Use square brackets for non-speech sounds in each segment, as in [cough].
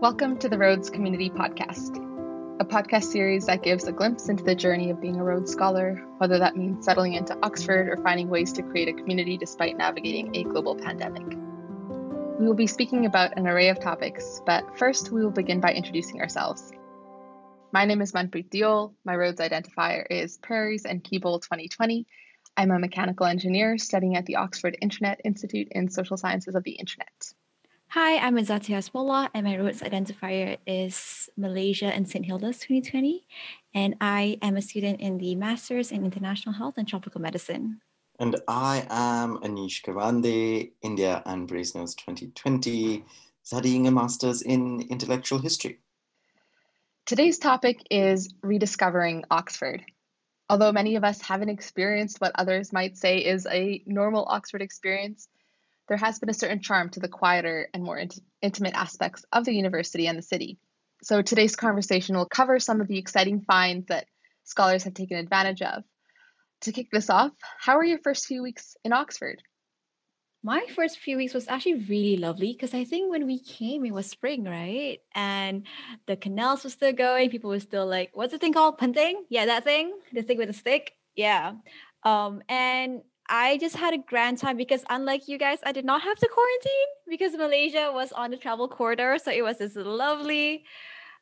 Welcome to the Rhodes Community Podcast, a podcast series that gives a glimpse into the journey of being a Rhodes Scholar, whether that means settling into Oxford or finding ways to create a community despite navigating a global pandemic. We will be speaking about an array of topics, but first we will begin by introducing ourselves. My name is Manpreet Diol. My Rhodes identifier is Prairies and Keble 2020. I'm a mechanical engineer studying at the Oxford Internet Institute in Social Sciences of the Internet. Hi, I'm Ezzaty Hasmola, and my Rhodes identifier is Malaysia and St. Hilda's 2020. And I am a student in the Masters in International Health and Tropical Medicine. And I am Anish Kavande, India and Brasenose 2020, studying a Master's in Intellectual History. Today's topic is rediscovering Oxford. Although many of us haven't experienced what others might say is a normal Oxford experience, there has been a certain charm to the quieter and more int- intimate aspects of the university and the city. So today's conversation will cover some of the exciting finds that scholars have taken advantage of. To kick this off, how were your first few weeks in Oxford? My first few weeks was actually really lovely because I think when we came, it was spring, right? And the canals were still going. People were still like, what's the thing called? Punting? Yeah, that thing? The thing with the stick? Yeah. Um, and I just had a grand time because unlike you guys, I did not have to quarantine because Malaysia was on the travel corridor. So it was just lovely.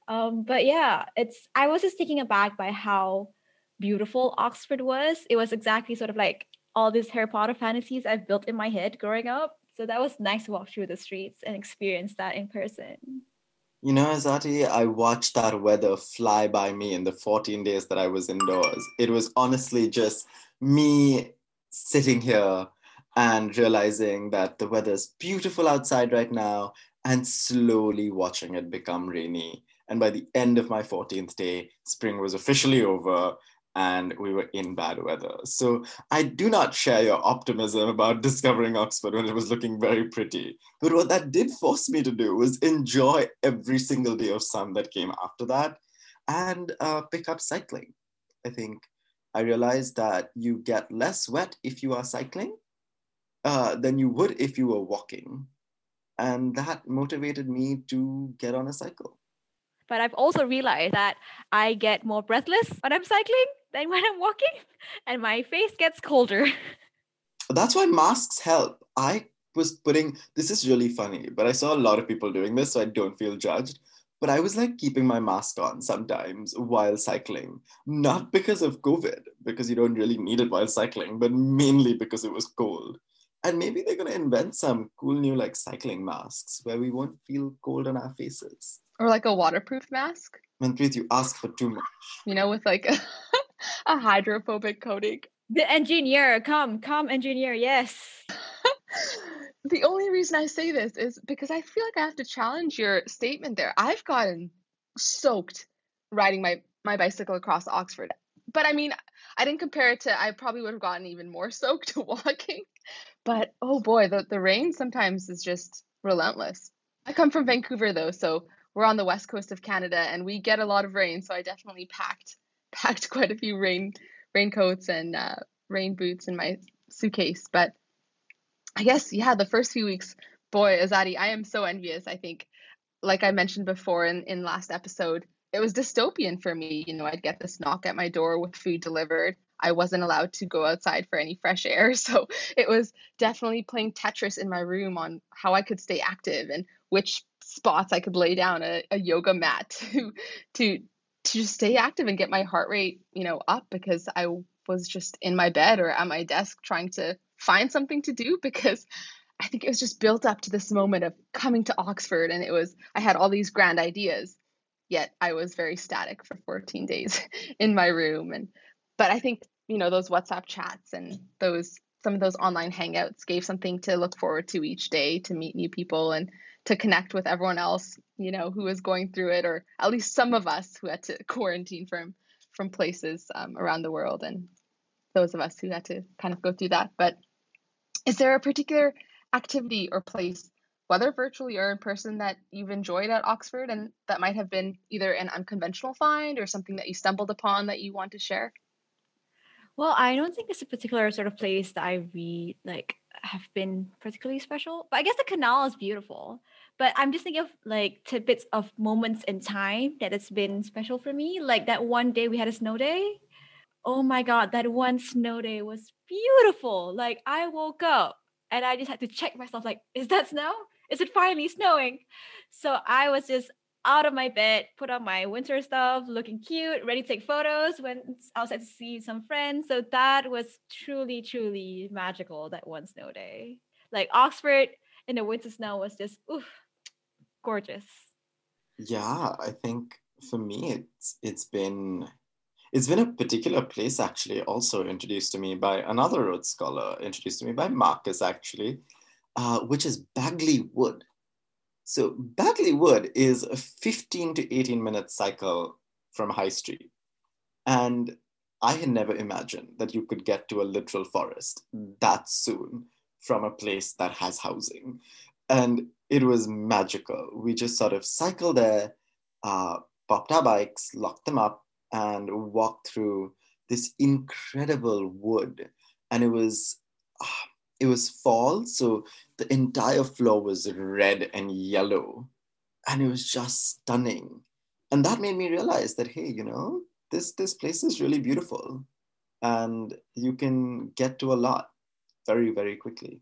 Um, but yeah, it's I was just taken aback by how beautiful Oxford was. It was exactly sort of like all these Harry Potter fantasies I've built in my head growing up. So that was nice to walk through the streets and experience that in person. You know, Ezzaty, I watched that weather fly by me in the 14 days that I was indoors. It was honestly just me sitting here and realizing that the weather's beautiful outside right now and slowly watching it become rainy. And by the end of my 14th day, spring was officially over and we were in bad weather. So I do not share your optimism about discovering Oxford when it was looking very pretty. But what that did force me to do was enjoy every single day of sun that came after that and uh, pick up cycling. I think I realized that you get less wet if you are cycling uh, than you would if you were walking. And that motivated me to get on a cycle. But I've also realized that I get more breathless when I'm cycling than when I'm walking, [laughs] and my face gets colder. [laughs] That's why masks help. I was putting this is really funny, but I saw a lot of people doing this, so I don't feel judged. But I was like keeping my mask on sometimes while cycling, not because of COVID, because you don't really need it while cycling, but mainly because it was cold. And maybe they're going to invent some cool new like cycling masks where we won't feel cold on our faces. Or like a waterproof mask? Manpreet, you ask for too much. You know, with like a, [laughs] a hydrophobic coating. The engineer, come, come, engineer, yes. [laughs] the only reason I say this is because I feel like I have to challenge your statement there. I've gotten soaked riding my my bicycle across Oxford. But I mean, I didn't compare it to I probably would have gotten even more [laughs] soaked walking. But oh boy, the, the rain sometimes is just relentless. I come from Vancouver though, so we're on the west coast of Canada and we get a lot of rain, so I definitely packed [laughs] packed quite a few rain raincoats and uh, rain boots in my suitcase. But I guess, yeah, the first few weeks, boy, Ezzaty, I am so envious. I think, like I mentioned before in, in last episode, it was dystopian for me. You know, I'd get this knock at my door with food delivered. I wasn't allowed to go outside for any fresh air. [laughs] So it was definitely playing Tetris in my room on how I could stay active and which spots I could lay down a, a yoga mat [laughs] to to to just stay active and get my heart rate, you know, up because I was just in my bed or at my desk trying to find something to do [laughs] because I think it was just built up to this moment of coming to Oxford and it was I had all these grand ideas yet I was very static for 14 days [laughs] in my room. And but I think you know those WhatsApp chats and those some of those online hangouts gave something to look forward to each day to meet new people and to connect with everyone else you know who was going through it or at least some of us who had to [laughs] quarantine from from places um, around the world. And those of us who had to kind of go through that but is there a particular activity or place, whether virtually or in person, that you've enjoyed at Oxford and that might have been either an unconventional find or something that you stumbled upon that you want to share? Well, I don't think it's a particular sort of place that I really like have been particularly special. But I guess the canal is beautiful. But I'm just thinking of like tidbits of moments in time that has been special for me. Like that one day we had a snow day. Oh my god, that one snow day was beautiful. Like I woke up and I just had to check myself like, is that snow? Is it finally snowing? So I was just out of my bed, put on my winter stuff, looking cute, ready to take photos, went outside to see some friends. So that was truly, truly magical that one snow day. Like Oxford in the winter snow was just oof, gorgeous. Yeah, I think for me it's it's been it's been a particular place actually also introduced to me by another Rhodes scholar, introduced to me by Marcus actually, uh, which is Bagley Wood. So Bagley Wood is a 15 to 18 minute cycle from High Street. And I had never imagined that you could get to a literal forest that soon from a place that has housing. And it was magical. We just sort of cycled there, uh, popped our bikes, locked them up, and walked through this incredible wood. And it was, uh, it was fall, so the entire floor was red and yellow, and it was just stunning. And that made me realize that hey, you know, this this place is really beautiful, and you can get to a lot very very quickly.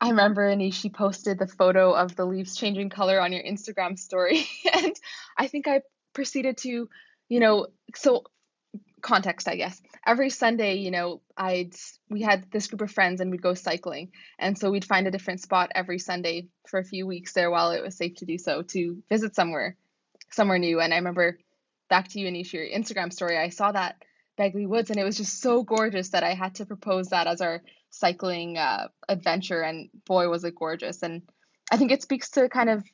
I remember Anishi posted the photo of the leaves changing color on your Instagram story, [laughs] and I think I proceeded to, you know, so context, I guess. Every Sunday, you know, I'd we had this group of friends and we'd go cycling. And so we'd find a different spot every Sunday for a few weeks there while it was safe to do so to visit somewhere somewhere new. And I remember back to you, Anish, your Instagram story, I saw that Bagley Woods and it was just so gorgeous that I had to propose that as our cycling uh, adventure and boy was it gorgeous. And I think it speaks to kind of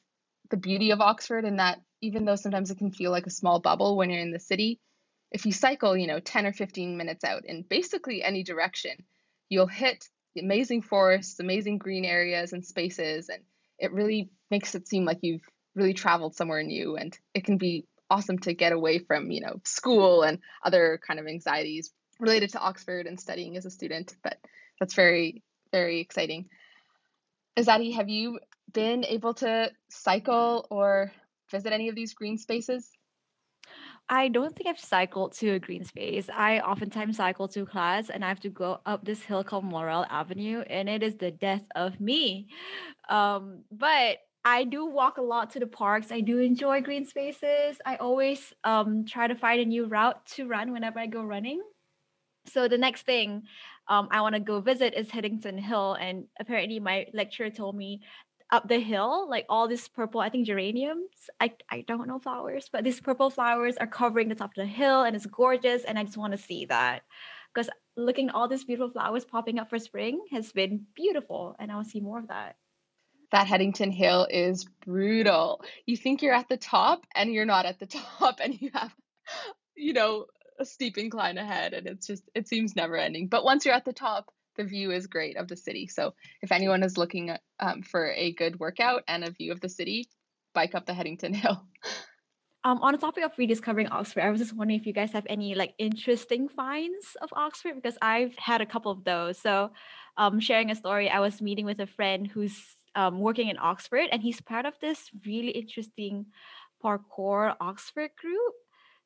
the beauty of Oxford and that even though sometimes it can feel like a small bubble when you're in the city, if you cycle, you know, 10 or 15 minutes out in basically any direction, you'll hit amazing forests, amazing green areas and spaces. And it really makes it seem like you've really traveled somewhere new. And it can be awesome to get away from, you know, school and other kind of anxieties related to Oxford and studying as a student. But that's very, very exciting. Ezzaty, have you been able to cycle or visit any of these green spaces? I don't think I've cycled to a green space. I oftentimes cycle to class and I have to go up this hill called Morrell Avenue, and it is the death of me. Um, but I do walk a lot to the parks. I do enjoy green spaces. I always um, try to find a new route to run whenever I go running. So the next thing um, I want to go visit is Headington Hill, and apparently my lecturer told me up the hill, like all these purple, I think geraniums. I, I don't know flowers, but these purple flowers are covering the top of the hill and it's gorgeous. And I just want to see that because looking all these beautiful flowers popping up for spring has been beautiful. And I'll see more of that. That Headington Hill is brutal. You think you're at the top and you're not at the [laughs] top and you have, you know, a steep incline ahead and it's just, it seems never ending. But once you're at the top, the view is great of the city. So if anyone is looking um, for a good workout and a view of the city, bike up the Headington Hill. [laughs] Um, on the topic of rediscovering Oxford, I was just wondering if you guys have any like interesting finds of Oxford because I've had a couple of those. So, um, sharing a story, I was meeting with a friend who's um, working in Oxford, and he's part of this really interesting parkour Oxford group.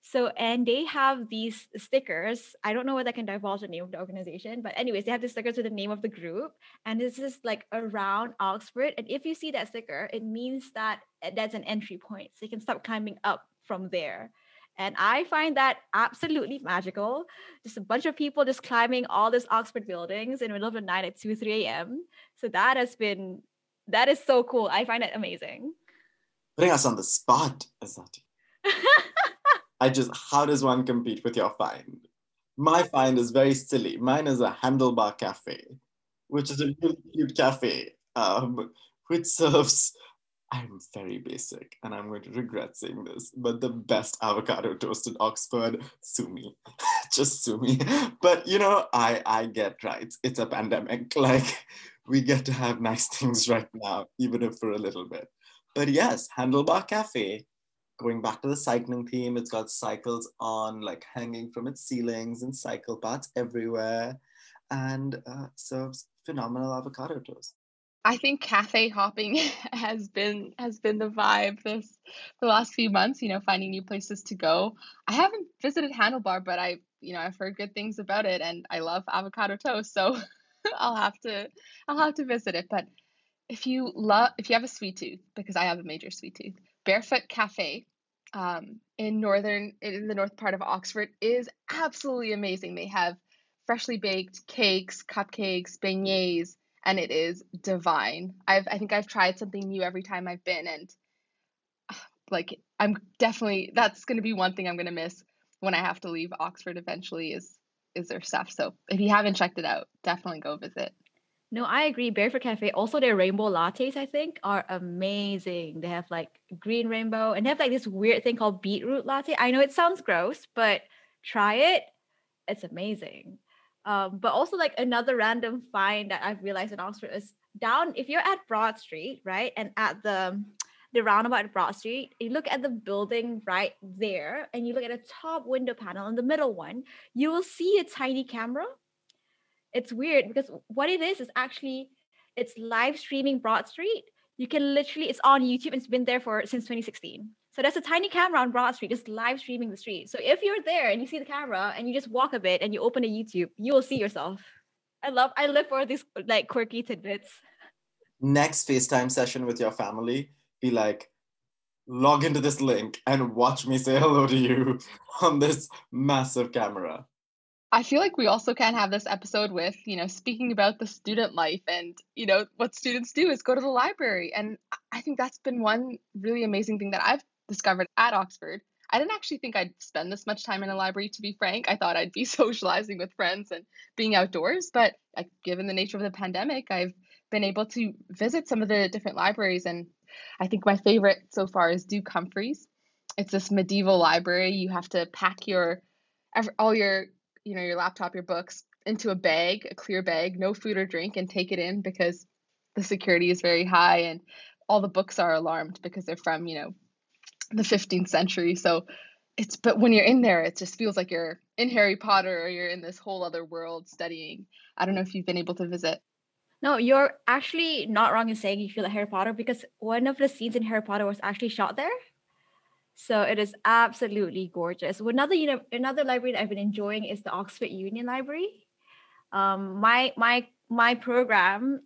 So, and they have these stickers. I don't know whether I can divulge the name of the organization, but anyways, they have the stickers with the name of the group, and this is like around Oxford. And if you see that sticker, it means that eh, that's an entry point, so you can start climbing up from there. And I find that absolutely magical. Just a bunch of people just climbing all these Oxford buildings in the middle of the night at 2, 3 a.m. So that has been, that is so cool. I find it amazing. Putting us on the spot, Ezzaty. [laughs] I just, how does one compete with your find? My find is very silly. Mine is a handlebar cafe, which is a really cute cafe, um, which serves, I'm very basic and I'm going to regret saying this, but the best avocado toast in Oxford, sue me. [laughs] just sue me. But you know, I, I get rights. It's a pandemic. [laughs] Like, we get to have nice things right now, even if for a little bit. But yes, Handlebar Cafe going back to the cycling theme, it's got cycles on like hanging from its ceilings and cycle paths everywhere and uh, serves phenomenal avocado toast. I think cafe hopping [laughs] has been has been the vibe this the last few months, you know, finding new places to go. I haven't visited Handlebar, but I, you know, I've heard good things about it and I love avocado toast, so [laughs] I'll have to I'll have to visit it. But if you love if you have a sweet tooth, because I have a major sweet tooth, Barefoot Cafe um, in northern in the north part of Oxford is absolutely amazing. They have freshly baked cakes, cupcakes, beignets, and it is divine. I've I think I've tried something new every time I've been and [sighs] like I'm definitely that's going to be one thing I'm going to miss when I have to leave Oxford eventually is is their stuff. So if you haven't checked it out, definitely go visit. No, I agree. Barefoot Cafe, also their rainbow lattes, I think, are amazing. They have like green rainbow and they have like this weird thing called beetroot latte. I know it sounds gross, but try it. It's amazing. Um, but also like another random find that I've realized in Oxford is down if you're at Broad Street, right, and at the the roundabout Broad Street, you look at the building right there, and you look at a top window panel in the middle one, you will see a tiny camera. It's weird because what it is is actually it's live streaming Broad Street. You can literally it's on YouTube and it's been there for since 2016. So there's a tiny camera on Broad Street just live streaming the street. So if you're there and you see the camera and you just walk a bit and you open a YouTube, you will see yourself. I love I live for these like quirky tidbits. Next FaceTime session with your family, be like, log into this link and watch me say hello to you [laughs] on this massive camera. I feel like we also can have this episode with, you know, speaking about the student life and, you know, what students do is go to the library. And I think that's been one really amazing thing that I've discovered at Oxford. I didn't actually think I'd spend this much time in a library, to be frank. I thought I'd be [laughs] socializing with friends and being outdoors. But like, given the nature of the pandemic, I've been able to visit some of the different libraries. And I think my favorite so far is Duke Humfreys. It's this medieval library. You have to pack your all your you know your laptop, your books into a bag, a clear bag, no food or drink, and take it in because the security is very high and all the books are alarmed because they're from you know the 15th century. So it's but when you're in there, it just feels like you're in Harry Potter or you're in this whole other world studying. I don't know if you've been able to visit. No, you're actually not wrong in saying you feel like Harry Potter because one of the scenes in Harry Potter was actually shot there. So it is absolutely gorgeous. Another you know another library that I've been enjoying is the Oxford Union Library. Um, my my my program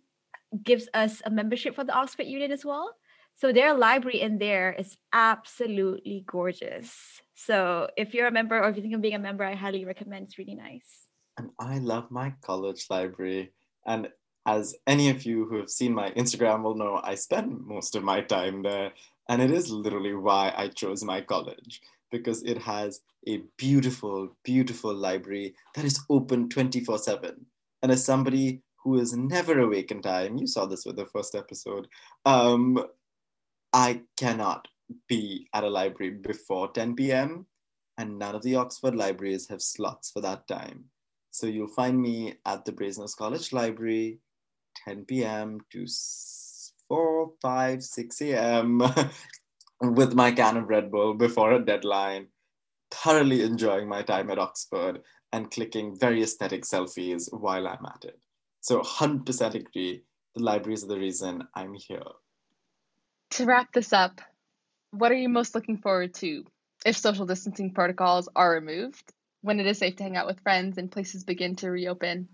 gives us a membership for the Oxford Union as well. So their library in there is absolutely gorgeous. So if you're a member or if you think of being a member, I highly recommend. It's really nice. And I love my college library. And as any of you who have seen my Instagram will know, I spend most of my time there. And it is literally why I chose my college because it has a beautiful, beautiful library that is open 24 7. And as somebody who is never awake in time, you saw this with the first episode, um, I cannot be at a library before 10 p.m. and none of the Oxford libraries have slots for that time. So you'll find me at the Brasenose College Library, 10 p.m. to 4, 5, 6 a.m. [laughs] with my can of Red Bull before a deadline, thoroughly enjoying my time at Oxford and clicking very aesthetic selfies while I'm at it. So 100% agree, the libraries are the reason I'm here to wrap this up, what are you most looking forward to if social distancing protocols are removed, when it is safe to hang out with friends and places begin to reopen?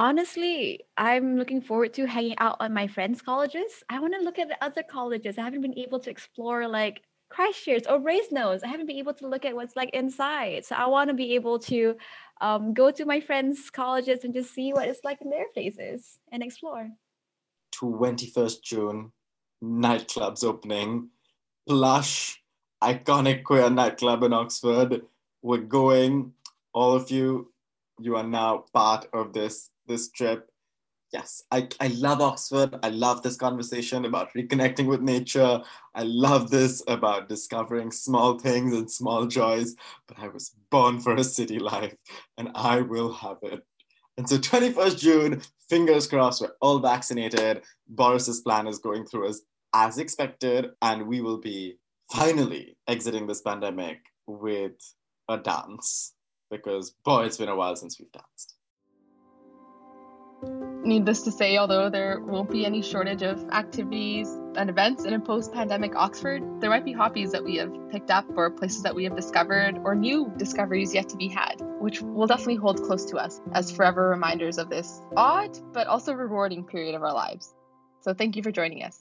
Honestly, I'm looking forward to hanging out on my friends' colleges. I want to look at the other colleges. I haven't been able to explore like Christ Church or Brasenose. I haven't been able to look at what's like inside. So I want to be able to um, go to my friends' colleges and just see what it's like in their places and explore. 21st June, nightclubs opening. Plush, iconic queer nightclub in Oxford. We're going. All of you, you are now part of this this trip. Yes, I, I love Oxford. I love this conversation about reconnecting with nature. I love this about discovering small things and small joys. But I was born for a city life and I will have it. And so 21st June, fingers crossed, we're all vaccinated. Boris's plan is going through as as expected, and we will be finally exiting this pandemic with a dance because boy, it's been a while since we've danced. Needless to say, although there won't be any shortage of activities and events in a post pandemic Oxford, there might be hobbies that we have picked up, or places that we have discovered, or new discoveries yet to be had, which will definitely hold close to us as forever reminders of this odd but also rewarding period of our lives. So, thank you for joining us.